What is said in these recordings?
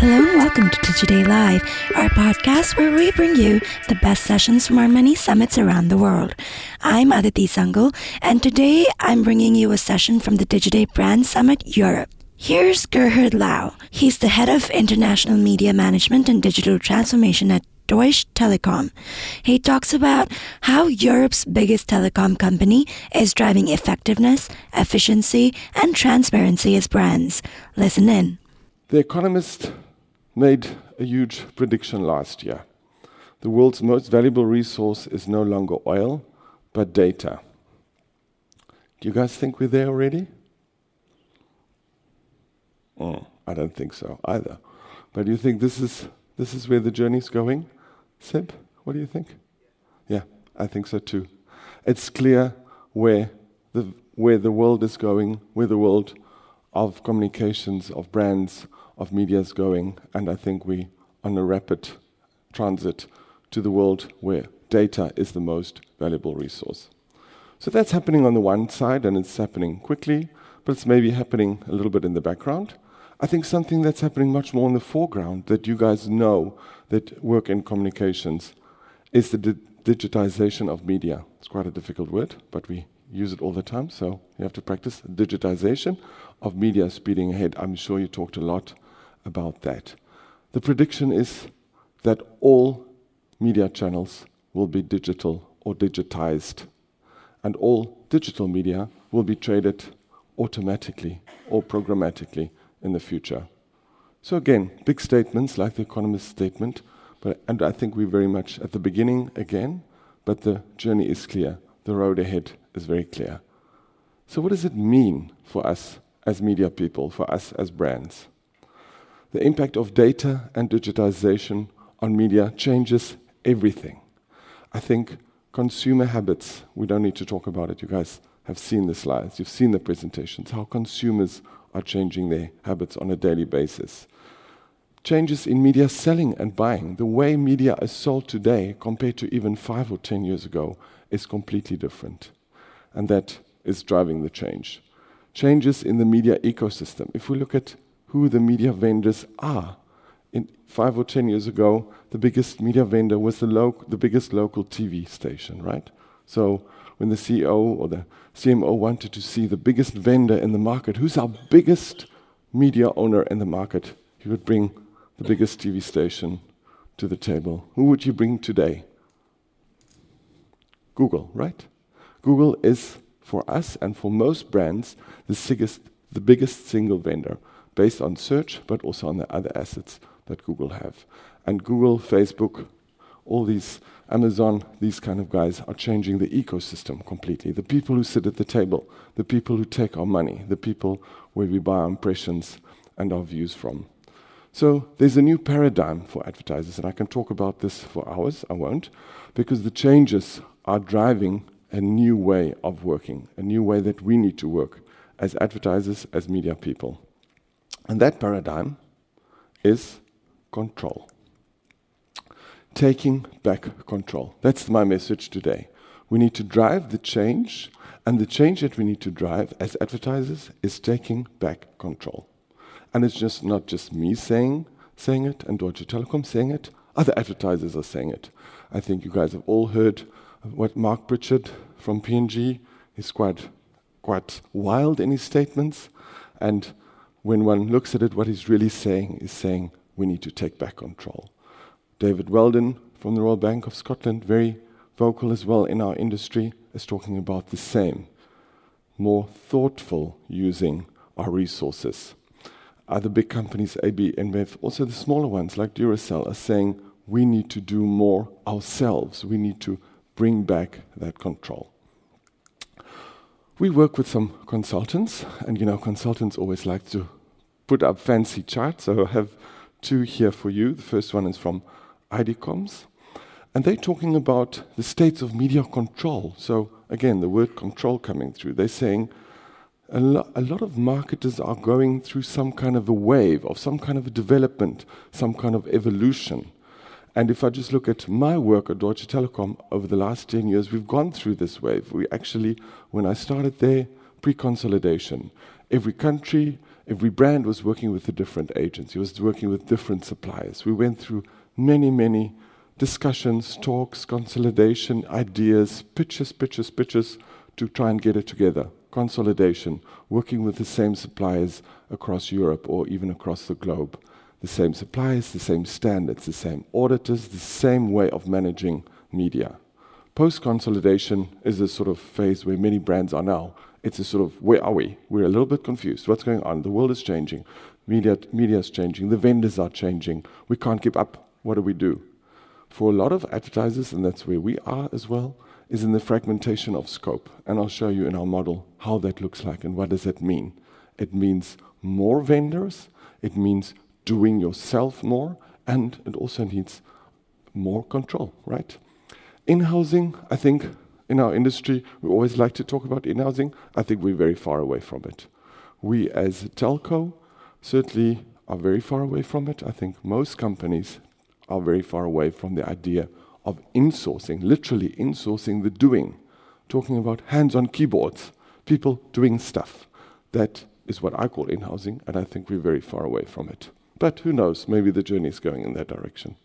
Hello and welcome to Digiday Live, our podcast where we bring you the best sessions from our many summits around the world. I'm Aditi Sangal, and today I'm bringing you a session from the Digiday Brand Summit Europe. Here's Gerhard Louw. He's the head of international media management and digital transformation at Deutsche Telekom. He talks about how Europe's biggest telecom company is driving effectiveness, efficiency, and transparency as brands. Listen in. The Economist made a huge prediction last year. The world's most valuable resource is no longer oil, but data. Do you guys think we're there already? Oh, I don't think so either. But do you think this is, this is where the journey's going? Seb, what do you think? Yeah, I think so too. It's clear where the, where the world is going, where the world of communications, of brands, of media is going, and I think we are on a rapid transit to the world where data is the most valuable resource. So that's happening on the one side, and it's happening quickly, but it's maybe happening a little bit in the background. I think something that's happening much more in the foreground that you guys know that work in communications is the di- digitization of media. It's quite a difficult word, but we use it all the time, so you have to practice digitization of media speeding ahead. I'm sure you talked a lot about that. The prediction is that all media channels will be digital or digitized, and all digital media will be traded automatically or programmatically in the future. So again, big statements like the Economist statement, but, and I think we're very much at the beginning again, but the journey is clear. The road ahead is very clear. So what does it mean for us as media people, for us as brands? The impact of data and digitization on media changes everything. I think consumer habits, we don't need to talk about it. You guys have seen the slides, you've seen the presentations, how consumers are changing their habits on a daily basis. Changes in media selling and buying, the way media is sold today compared to even five or ten years ago, is completely different. And that is driving the change. Changes in the media ecosystem. If we look at who the media vendors are, in five or ten years ago, the biggest media vendor was the, the biggest local TV station, right? So when the CEO or the CMO wanted to see the biggest vendor in the market, who's our biggest media owner in the market, he would bring the biggest TV station to the table. Who would you bring today? Google, right? Google is for us and for most brands the biggest, the biggest single vendor based on search, but also on the other assets that Google have. And Google, Facebook, all these Amazon, these kind of guys are changing the ecosystem completely. The people who sit at the table, the people who take our money, the people where we buy our impressions and our views from. So there's a new paradigm for advertisers, and I can talk about this for hours, I won't, because the changes are driving a new way of working, a new way that we need to work as advertisers, as media people. And that paradigm is control taking back control. That's my message today. We need to drive the change, and the change that we need to drive as advertisers is taking back control. And it's just not just me saying saying it and Deutsche Telekom saying it, other advertisers are saying it. I think you guys have all heard what Mark Pritchard from P&G is quite quite wild in his statements and when one looks at it what he's really saying is saying we need to take back control. David Wheldon from the Royal Bank of Scotland, very vocal as well in our industry, is talking about the same. More thoughtful using our resources. Other big companies, AB, InBev, also the smaller ones like Duracell, are saying we need to do more ourselves. We need to bring back that control. We work with some consultants, and you know, consultants always like to put up fancy charts. So I have two here for you. The first one is from ID Comms, and they're talking about the states of media control. So, again, the word control coming through. They're saying a, lo- a, lot of marketers are going through some kind of a wave, of some kind of a development, some kind of evolution. And if I just look at my work at Deutsche Telekom over the last 10 years, we've gone through this wave. We actually, when I started there pre consolidation. Every country, every brand was working with a different agency, was working with different suppliers. We went through many, many discussions, talks, consolidation, ideas, pitches, pitches, pitches to try and get it together. Consolidation, working with the same suppliers across Europe or even across the globe. The same suppliers, the same standards, the same auditors, the same way of managing media. Post consolidation is a sort of phase where many brands are now. It's a sort of where are we? We're a little bit confused. What's going on? The world is changing. Media, media is changing. The vendors are changing. We can't keep up. What do we do? For a lot of advertisers, and that's where we are as well, is in the fragmentation of scope. And I'll show you in our model how that looks like and what does that mean. It means more vendors, it means doing yourself more, and it also needs more control, right? In housing, I think in our industry, we always like to talk about in housing. I think we're very far away from it. We, as telco, certainly are very far away from it. I think most companies are very far away from the idea of insourcing, literally insourcing the doing, talking about hands on keyboards, people doing stuff. That is what I call in housing, and I think we're very far away from it. But who knows, maybe the journey is going in that direction.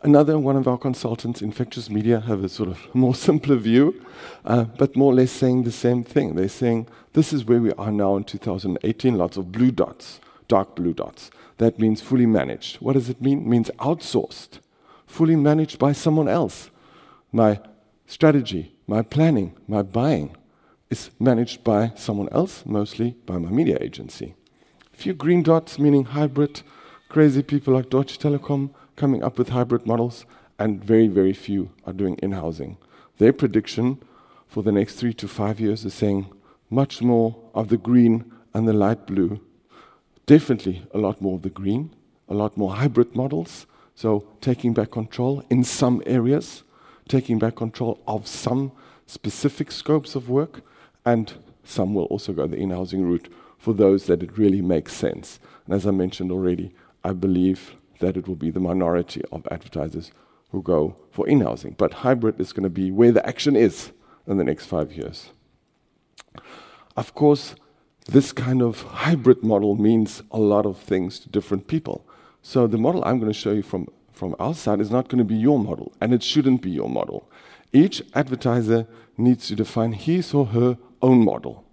Another one of our consultants, infectious media, have a sort of more simpler view, uh, but more or less saying the same thing. They're saying this is where we are now in 2018, lots of blue dots, dark blue dots. That means fully managed. What does it mean? It means outsourced, fully managed by someone else. My strategy, my planning, my buying is managed by someone else, mostly by my media agency. Few green dots, meaning hybrid, crazy people like Deutsche Telekom coming up with hybrid models, and very, very few are doing in housing. Their prediction for the next three to five years is saying much more of the green and the light blue. Definitely a lot more of the green, a lot more hybrid models. So, taking back control in some areas, taking back control of some specific scopes of work, and some will also go the in housing route for those that it really makes sense. And as I mentioned already, I believe that it will be the minority of advertisers who go for in housing. But hybrid is going to be where the action is in the next five years. Of course, this kind of hybrid model means a lot of things to different people. So the model I'm going to show you from, from our side is not going to be your model, and it shouldn't be your model. Each advertiser needs to define his or her own model,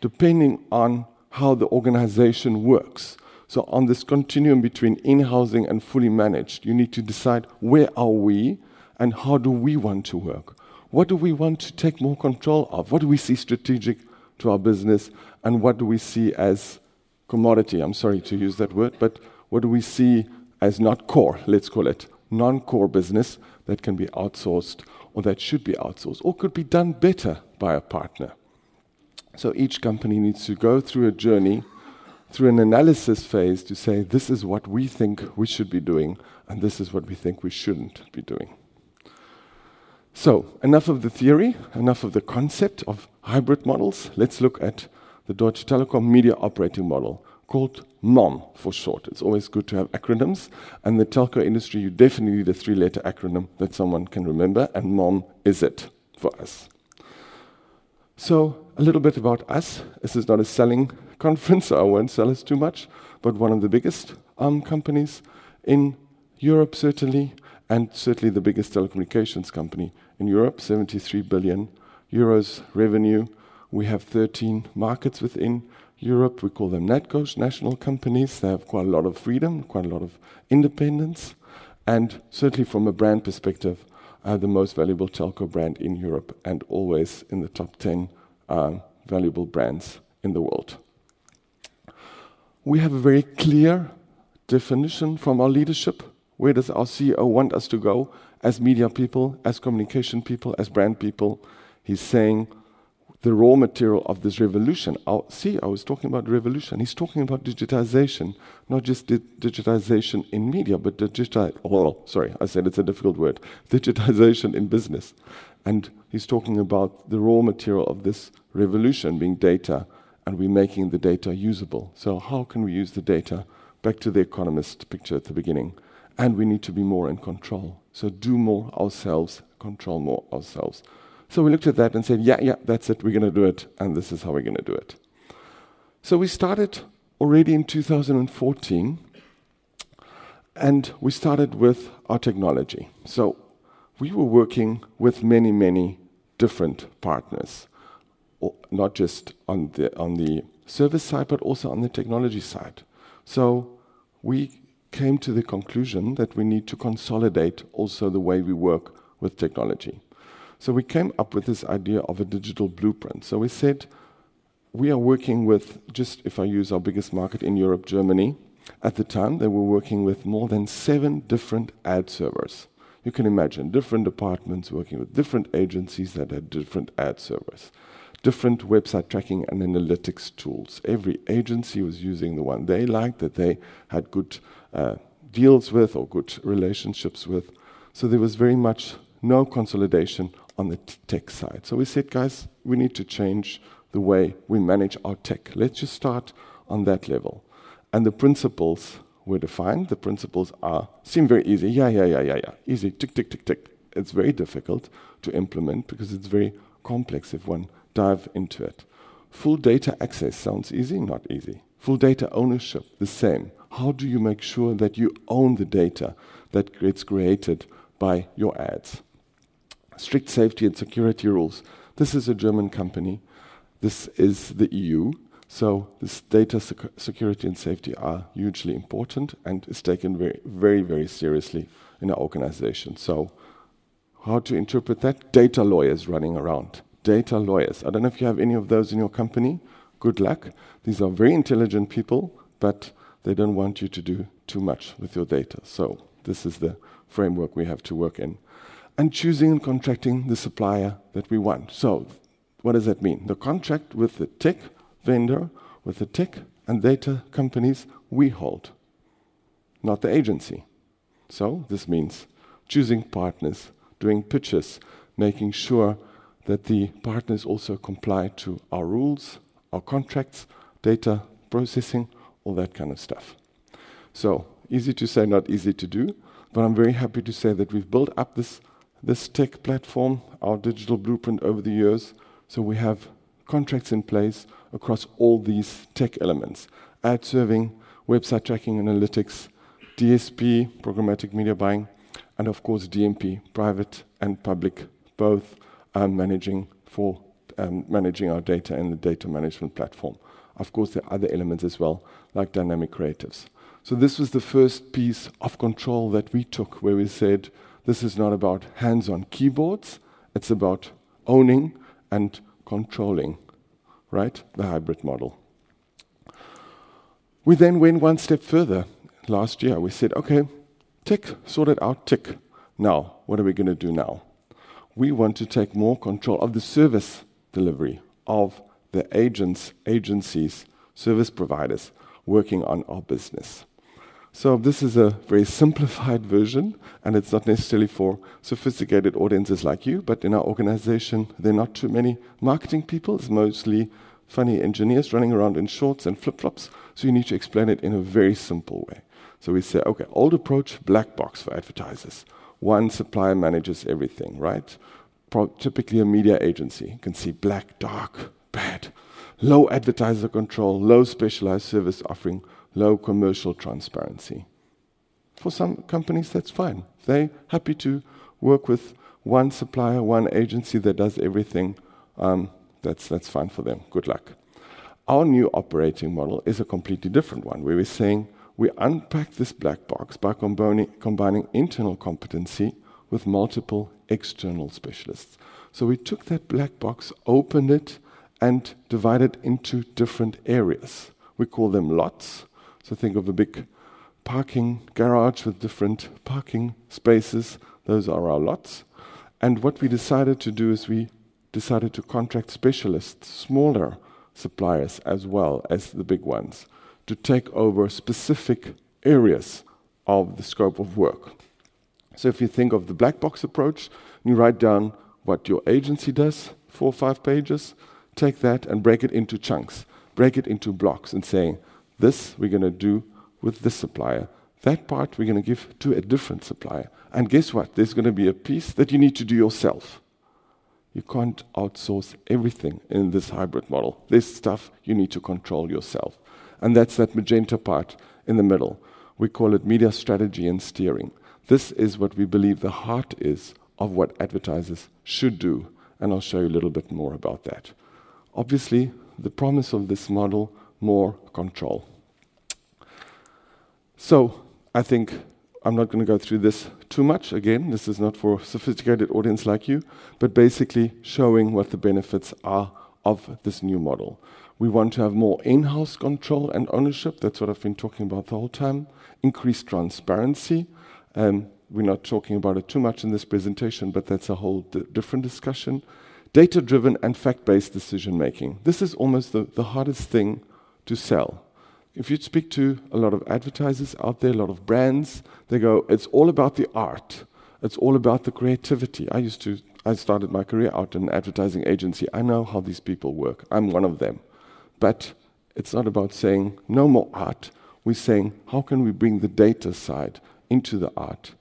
depending on how the organization works. So on this continuum between in-housing and fully managed, you need to decide where are we and how do we want to work? What do we want to take more control of? What do we see strategic to our business and what do we see as commodity? I'm sorry to use that word, but what do we see as not core, let's call it non-core business that can be outsourced or that should be outsourced or could be done better by a partner. So each company needs to go through a journey through an analysis phase to say this is what we think we should be doing and this is what we think we shouldn't be doing. So, enough of the theory, enough of the concept of hybrid models. Let's look at the Deutsche Telekom media operating model called MOM for short. It's always good to have acronyms. And the telco industry, you definitely need a three letter acronym that someone can remember, and MOM is it for us. So, a little bit about us. This is not a selling conference, so I won't sell us too much, but one of the biggest um, companies in Europe, certainly, and certainly the biggest telecommunications company in Europe, 73 billion euros revenue. We have 13 markets within Europe. We call them NetCos, national companies. They have quite a lot of freedom, quite a lot of independence, and certainly from a brand perspective, uh, the most valuable telco brand in Europe and always in the top 10 uh, valuable brands in the world we have a very clear definition from our leadership. Where does our CEO want us to go as media people, as communication people, as brand people? He's saying the raw material of this revolution. Our CEO is talking about revolution. He's talking about digitization, not just di- digitization in media, but digital. Oh, sorry, I said it's a difficult word. Digitization in business, and he's talking about the raw material of this revolution being data, and we're making the data usable. So, how can we use the data? Back to the economist picture at the beginning. And we need to be more in control. So, do more ourselves, control more ourselves. So we looked at that and said, yeah, yeah, that's it, we're going to do it, and this is how we're going to do it. So we started already in 2014, and we started with our technology. So we were working with many, many different partners, not just on the, on the service side, but also on the technology side. So we came to the conclusion that we need to consolidate also the way we work with technology. So we came up with this idea of a digital blueprint. So we said, we are working with, just if I use our biggest market in Europe, Germany, at the time they were working with more than seven different ad servers. You can imagine different departments working with different agencies that had different ad servers, different website tracking and analytics tools. Every agency was using the one they liked, that they had good uh, deals with or good relationships with. So there was very much no consolidation on the tech side. So we said, guys, we need to change the way we manage our tech. Let's just start on that level. And the principles were defined. The principles are seem very easy. Yeah, yeah, yeah, yeah, yeah. Easy. Tick, tick, tick, tick. It's very difficult to implement because it's very complex if one dive into it. Full data access sounds easy, not easy. Full data ownership, the same. How do you make sure that you own the data that gets created by your ads? Strict safety and security rules. This is a German company. This is the EU. So this data sec- security and safety are hugely important and is taken very, very, very seriously in our organization. So how to interpret that? Data lawyers running around. Data lawyers. I don't know if you have any of those in your company. Good luck. These are very intelligent people, but they don't want you to do too much with your data. So this is the framework we have to work in. And choosing and contracting the supplier that we want. So what does that mean? The contract with the tech vendor with the tech and data companies we hold, not the agency. So this means choosing partners, doing pitches, making sure that the partners also comply to our rules, our contracts, data processing, all that kind of stuff. So easy to say, not easy to do, but I'm very happy to say that we've built up this, this tech platform, our digital blueprint over the years, so we have contracts in place across all these tech elements ad serving, website tracking analytics, DSP, programmatic media buying, and of course DMP, private and public, both um, managing for um, managing our data in the data management platform. Of course, there are other elements as well, like dynamic creatives. So this was the first piece of control that we took, where we said, this is not about hands-on keyboards, it's about owning and controlling right? The hybrid model. We then went one step further. Last year, we said, okay, tick, sorted out, tick. Now, what are we going to do now? We want to take more control of the service delivery of the agents, agencies, service providers working on our business. So this is a very simplified version, and it's not necessarily for sophisticated audiences like you, but in our organization, there are not too many marketing people. It's mostly funny engineers running around in shorts and flip-flops, so you need to explain it in a very simple way. So we say, okay, old approach, black box for advertisers. One supplier manages everything, right? Pro- typically a media agency. Can see black, dark, bad. Low advertiser control, low specialized service offering, low commercial transparency. For some companies, that's fine. They're happy to work with one supplier, one agency that does everything. Um, that's, that's fine for them. Good luck. Our new operating model is a completely different one, where we're saying we unpack this black box by combining, combining internal competency with multiple external specialists. So we took that black box, opened it, and divided it into different areas. We call them lots. So think of a big parking garage with different parking spaces. Those are our lots. And what we decided to do is we decided to contract specialists, smaller suppliers as well as the big ones, to take over specific areas of the scope of work. So if you think of the black box approach, you write down what your agency does, four or five pages, take that and break it into chunks, break it into blocks, and saying, this we're going to do with this supplier. That part we're going to give to a different supplier. And guess what? There's going to be a piece that you need to do yourself. You can't outsource everything in this hybrid model. This stuff you need to control yourself. And that's that magenta part in the middle. We call it media strategy and steering. This is what we believe the heart is of what advertisers should do. And I'll show you a little bit more about that. Obviously, the promise of this model more control. So, I think I'm not going to go through this too much. Again, this is not for a sophisticated audience like you, but basically showing what the benefits are of this new model. We want to have more in-house control and ownership. That's what I've been talking about the whole time. Increased transparency. Um, we're not talking about it too much in this presentation, but that's a whole different discussion. Data-driven and fact-based decision making. This is almost the, the hardest thing to sell if you speak to a lot of advertisers out there, a lot of brands, they go, it's all about the art. It's all about the creativity. I used to, I started my career out in an advertising agency. I know how these people work. I'm one of them. But it's not about saying no more art. We're saying, how can we bring the data side into the art?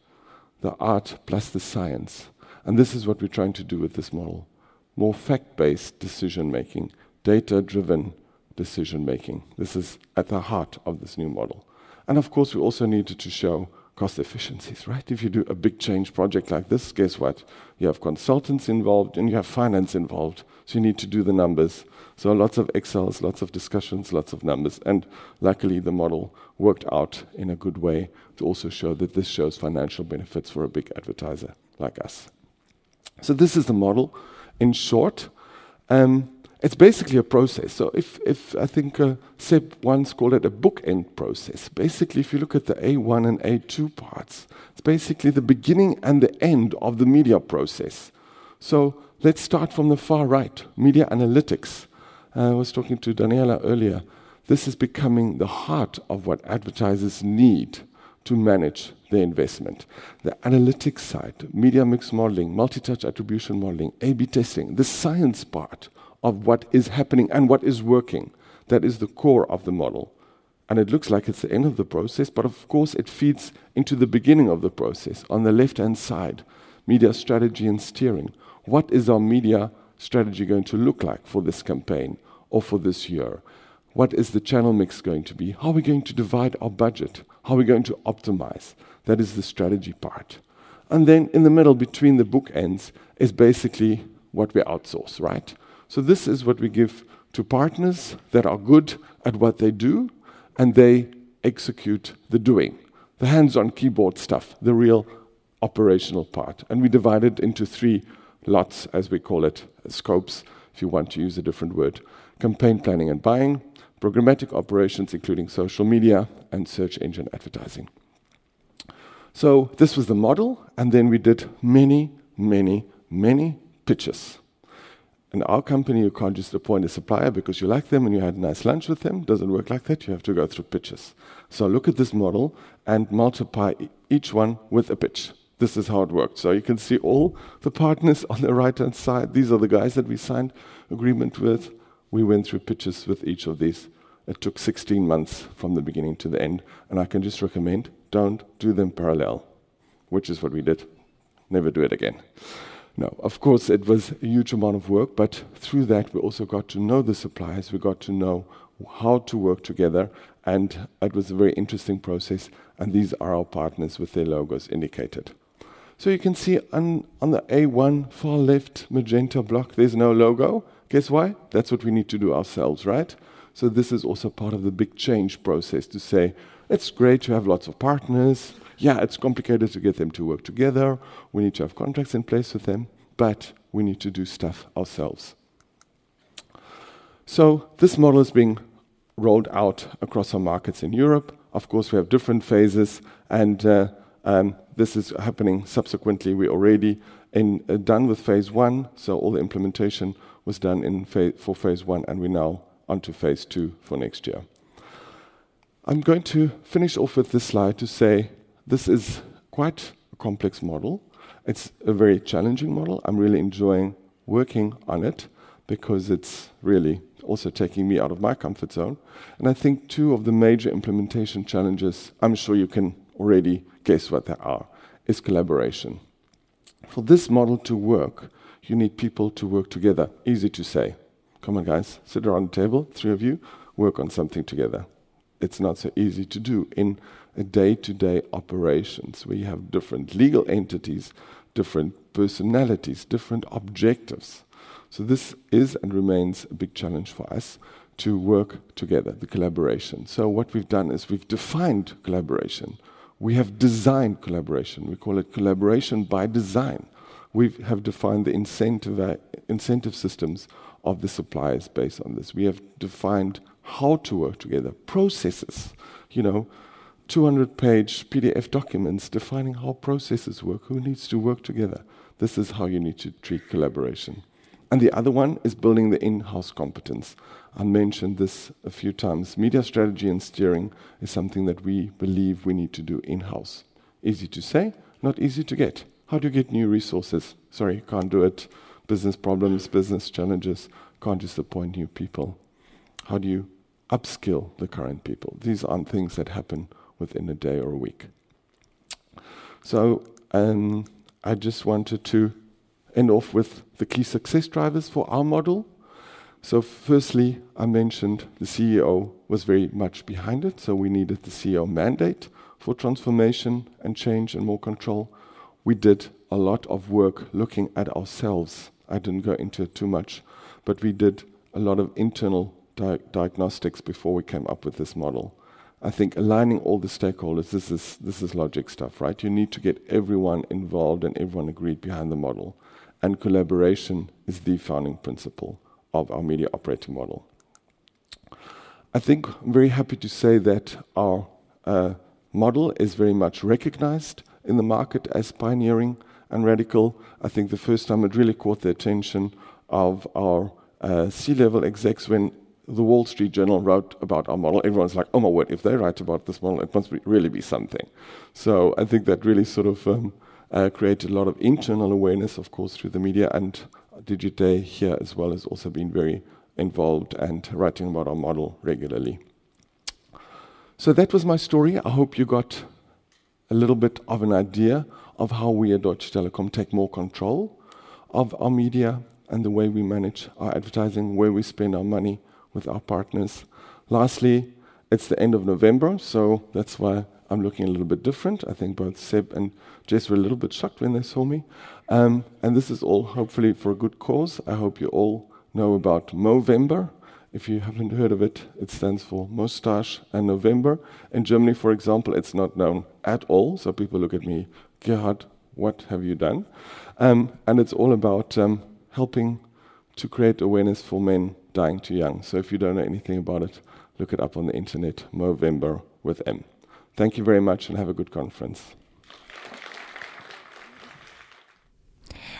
The art plus the science. And this is what we're trying to do with this model. More fact based decision making, data driven decision making. This is at the heart of this new model. And of course, we also needed to show cost efficiencies, right? If you do a big change project like this, guess what? You have consultants involved and you have finance involved. So you need to do the numbers. So lots of Excels, lots of discussions, lots of numbers. And luckily, the model worked out in a good way to also show that this shows financial benefits for a big advertiser like us. So this is the model in short. Um, it's basically a process. So if, if I think uh, Seb once called it a bookend process. Basically, if you look at the A1 and A2 parts, it's basically the beginning and the end of the media process. So let's start from the far right, media analytics. Uh, I was talking to Daniela earlier. This is becoming the heart of what advertisers need to manage their investment. The analytics side, media mix modeling, multi-touch attribution modeling, A-B testing, the science part of what is happening and what is working. That is the core of the model. And it looks like it's the end of the process, but of course it feeds into the beginning of the process. On the left hand side, media strategy and steering. What is our media strategy going to look like for this campaign or for this year? What is the channel mix going to be? How are we going to divide our budget? How are we going to optimize? That is the strategy part. And then in the middle, between the bookends, is basically what we outsource, right? So this is what we give to partners that are good at what they do and they execute the doing, the hands on keyboard stuff, the real operational part. And we divide it into three lots, as we call it, scopes, if you want to use a different word campaign planning and buying, programmatic operations, including social media, and search engine advertising. So this was the model, and then we did many, many, many pitches in our company, you can't just appoint a supplier because you like them and you had a nice lunch with them. Doesn't work like that. You have to go through pitches. So look at this model and multiply each one with a pitch. This is how it worked. So you can see all the partners on the right hand side. These are the guys that we signed agreement with. We went through pitches with each of these. It took 16 months from the beginning to the end. And I can just recommend don't do them parallel, which is what we did. Never do it again. No, of course, it was a huge amount of work, but through that, we also got to know the suppliers, we got to know how to work together, and it was a very interesting process. And these are our partners with their logos indicated. So you can see on, on the A1 far left magenta block, there's no logo. Guess why? That's what we need to do ourselves, right? So this is also part of the big change process to say, it's great to have lots of partners, yeah, it's complicated to get them to work together. We need to have contracts in place with them, but we need to do stuff ourselves. So this model is being rolled out across our markets in Europe. Of course, we have different phases, and uh, um, this is happening subsequently. We're already in, uh, done with phase one, so all the implementation was done in fa for phase one, and we're now on to phase two for next year. I'm going to finish off with this slide to say this is quite a complex model. It's a very challenging model. I'm really enjoying working on it because it's really also taking me out of my comfort zone. And I think two of the major implementation challenges, I'm sure you can already guess what they are, is collaboration. For this model to work, you need people to work together. Easy to say. Come on, guys, sit around the table, three of you, work on something together. It's not so easy to do in day to day operations you have different legal entities, different personalities, different objectives. So, this is and remains a big challenge for us to work together, the collaboration. So, what we've done is we've defined collaboration. We have designed collaboration. We call it collaboration by design. We have defined the incentive, uh, incentive systems of the suppliers based on this. We have defined how to work together, processes, you know, 200 page PDF documents defining how processes work, who needs to work together. This is how you need to treat collaboration. And the other one is building the in house competence. I mentioned this a few times. Media strategy and steering is something that we believe we need to do in house. Easy to say, not easy to get. How do you get new resources? Sorry, can't do it. Business problems, business challenges, can't just appoint new people. How do you upskill the current people? These aren't things that happen within a day or a week. So um, I just wanted to end off with the key success drivers for our model. So, firstly, I mentioned the CEO was very much behind it, so we needed the CEO mandate for transformation and change and more control. We did a lot of work looking at ourselves. I didn't go into it too much, but we did a lot of internal di- diagnostics before we came up with this model. I think aligning all the stakeholders, this is, this is logic stuff, right? You need to get everyone involved and everyone agreed behind the model. And collaboration is the founding principle of our media operating model. I think I'm very happy to say that our uh, model is very much recognized in the market as pioneering and radical. I think the first time it really caught the attention of our uh, C level execs when the Wall Street Journal wrote about our model, everyone's like, oh my word, if they write about this model, it must be, really be something. So I think that really sort of um, uh, created a lot of internal awareness, of course, through the media, and Digiday here as well has also been very involved and writing about our model regularly. So that was my story. I hope you got a little bit of an idea of how we at Deutsche Telekom take more control of our media and the way we manage our advertising, where we spend our money, with our partners. Lastly, it's the end of November, so that's why I'm looking a little bit different. I think both Seb and Jess were a little bit shocked when they saw me. Um, and this is all hopefully for a good cause. I hope you all know about Movember. If you haven't heard of it, it stands for Mustache and November. In Germany, for example, it's not known at all. So people look at me, Gerhard, what have you done? Um, and it's all about um, helping to create awareness for men dying too young. So if you don't know anything about it, look it up on the internet, Movember with M. Thank you very much and have a good conference.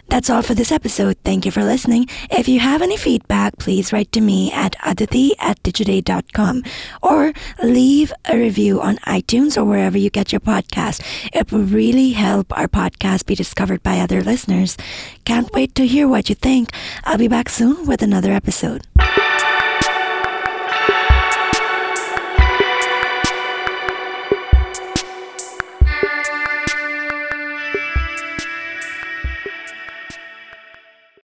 That's all for this episode. Thank you for listening. If you have any feedback, please write to me at aditi at digiday.com or leave a review on iTunes or wherever you get your podcast. It will really help our podcast be discovered by other listeners. Can't wait to hear what you think. I'll be back soon with another episode.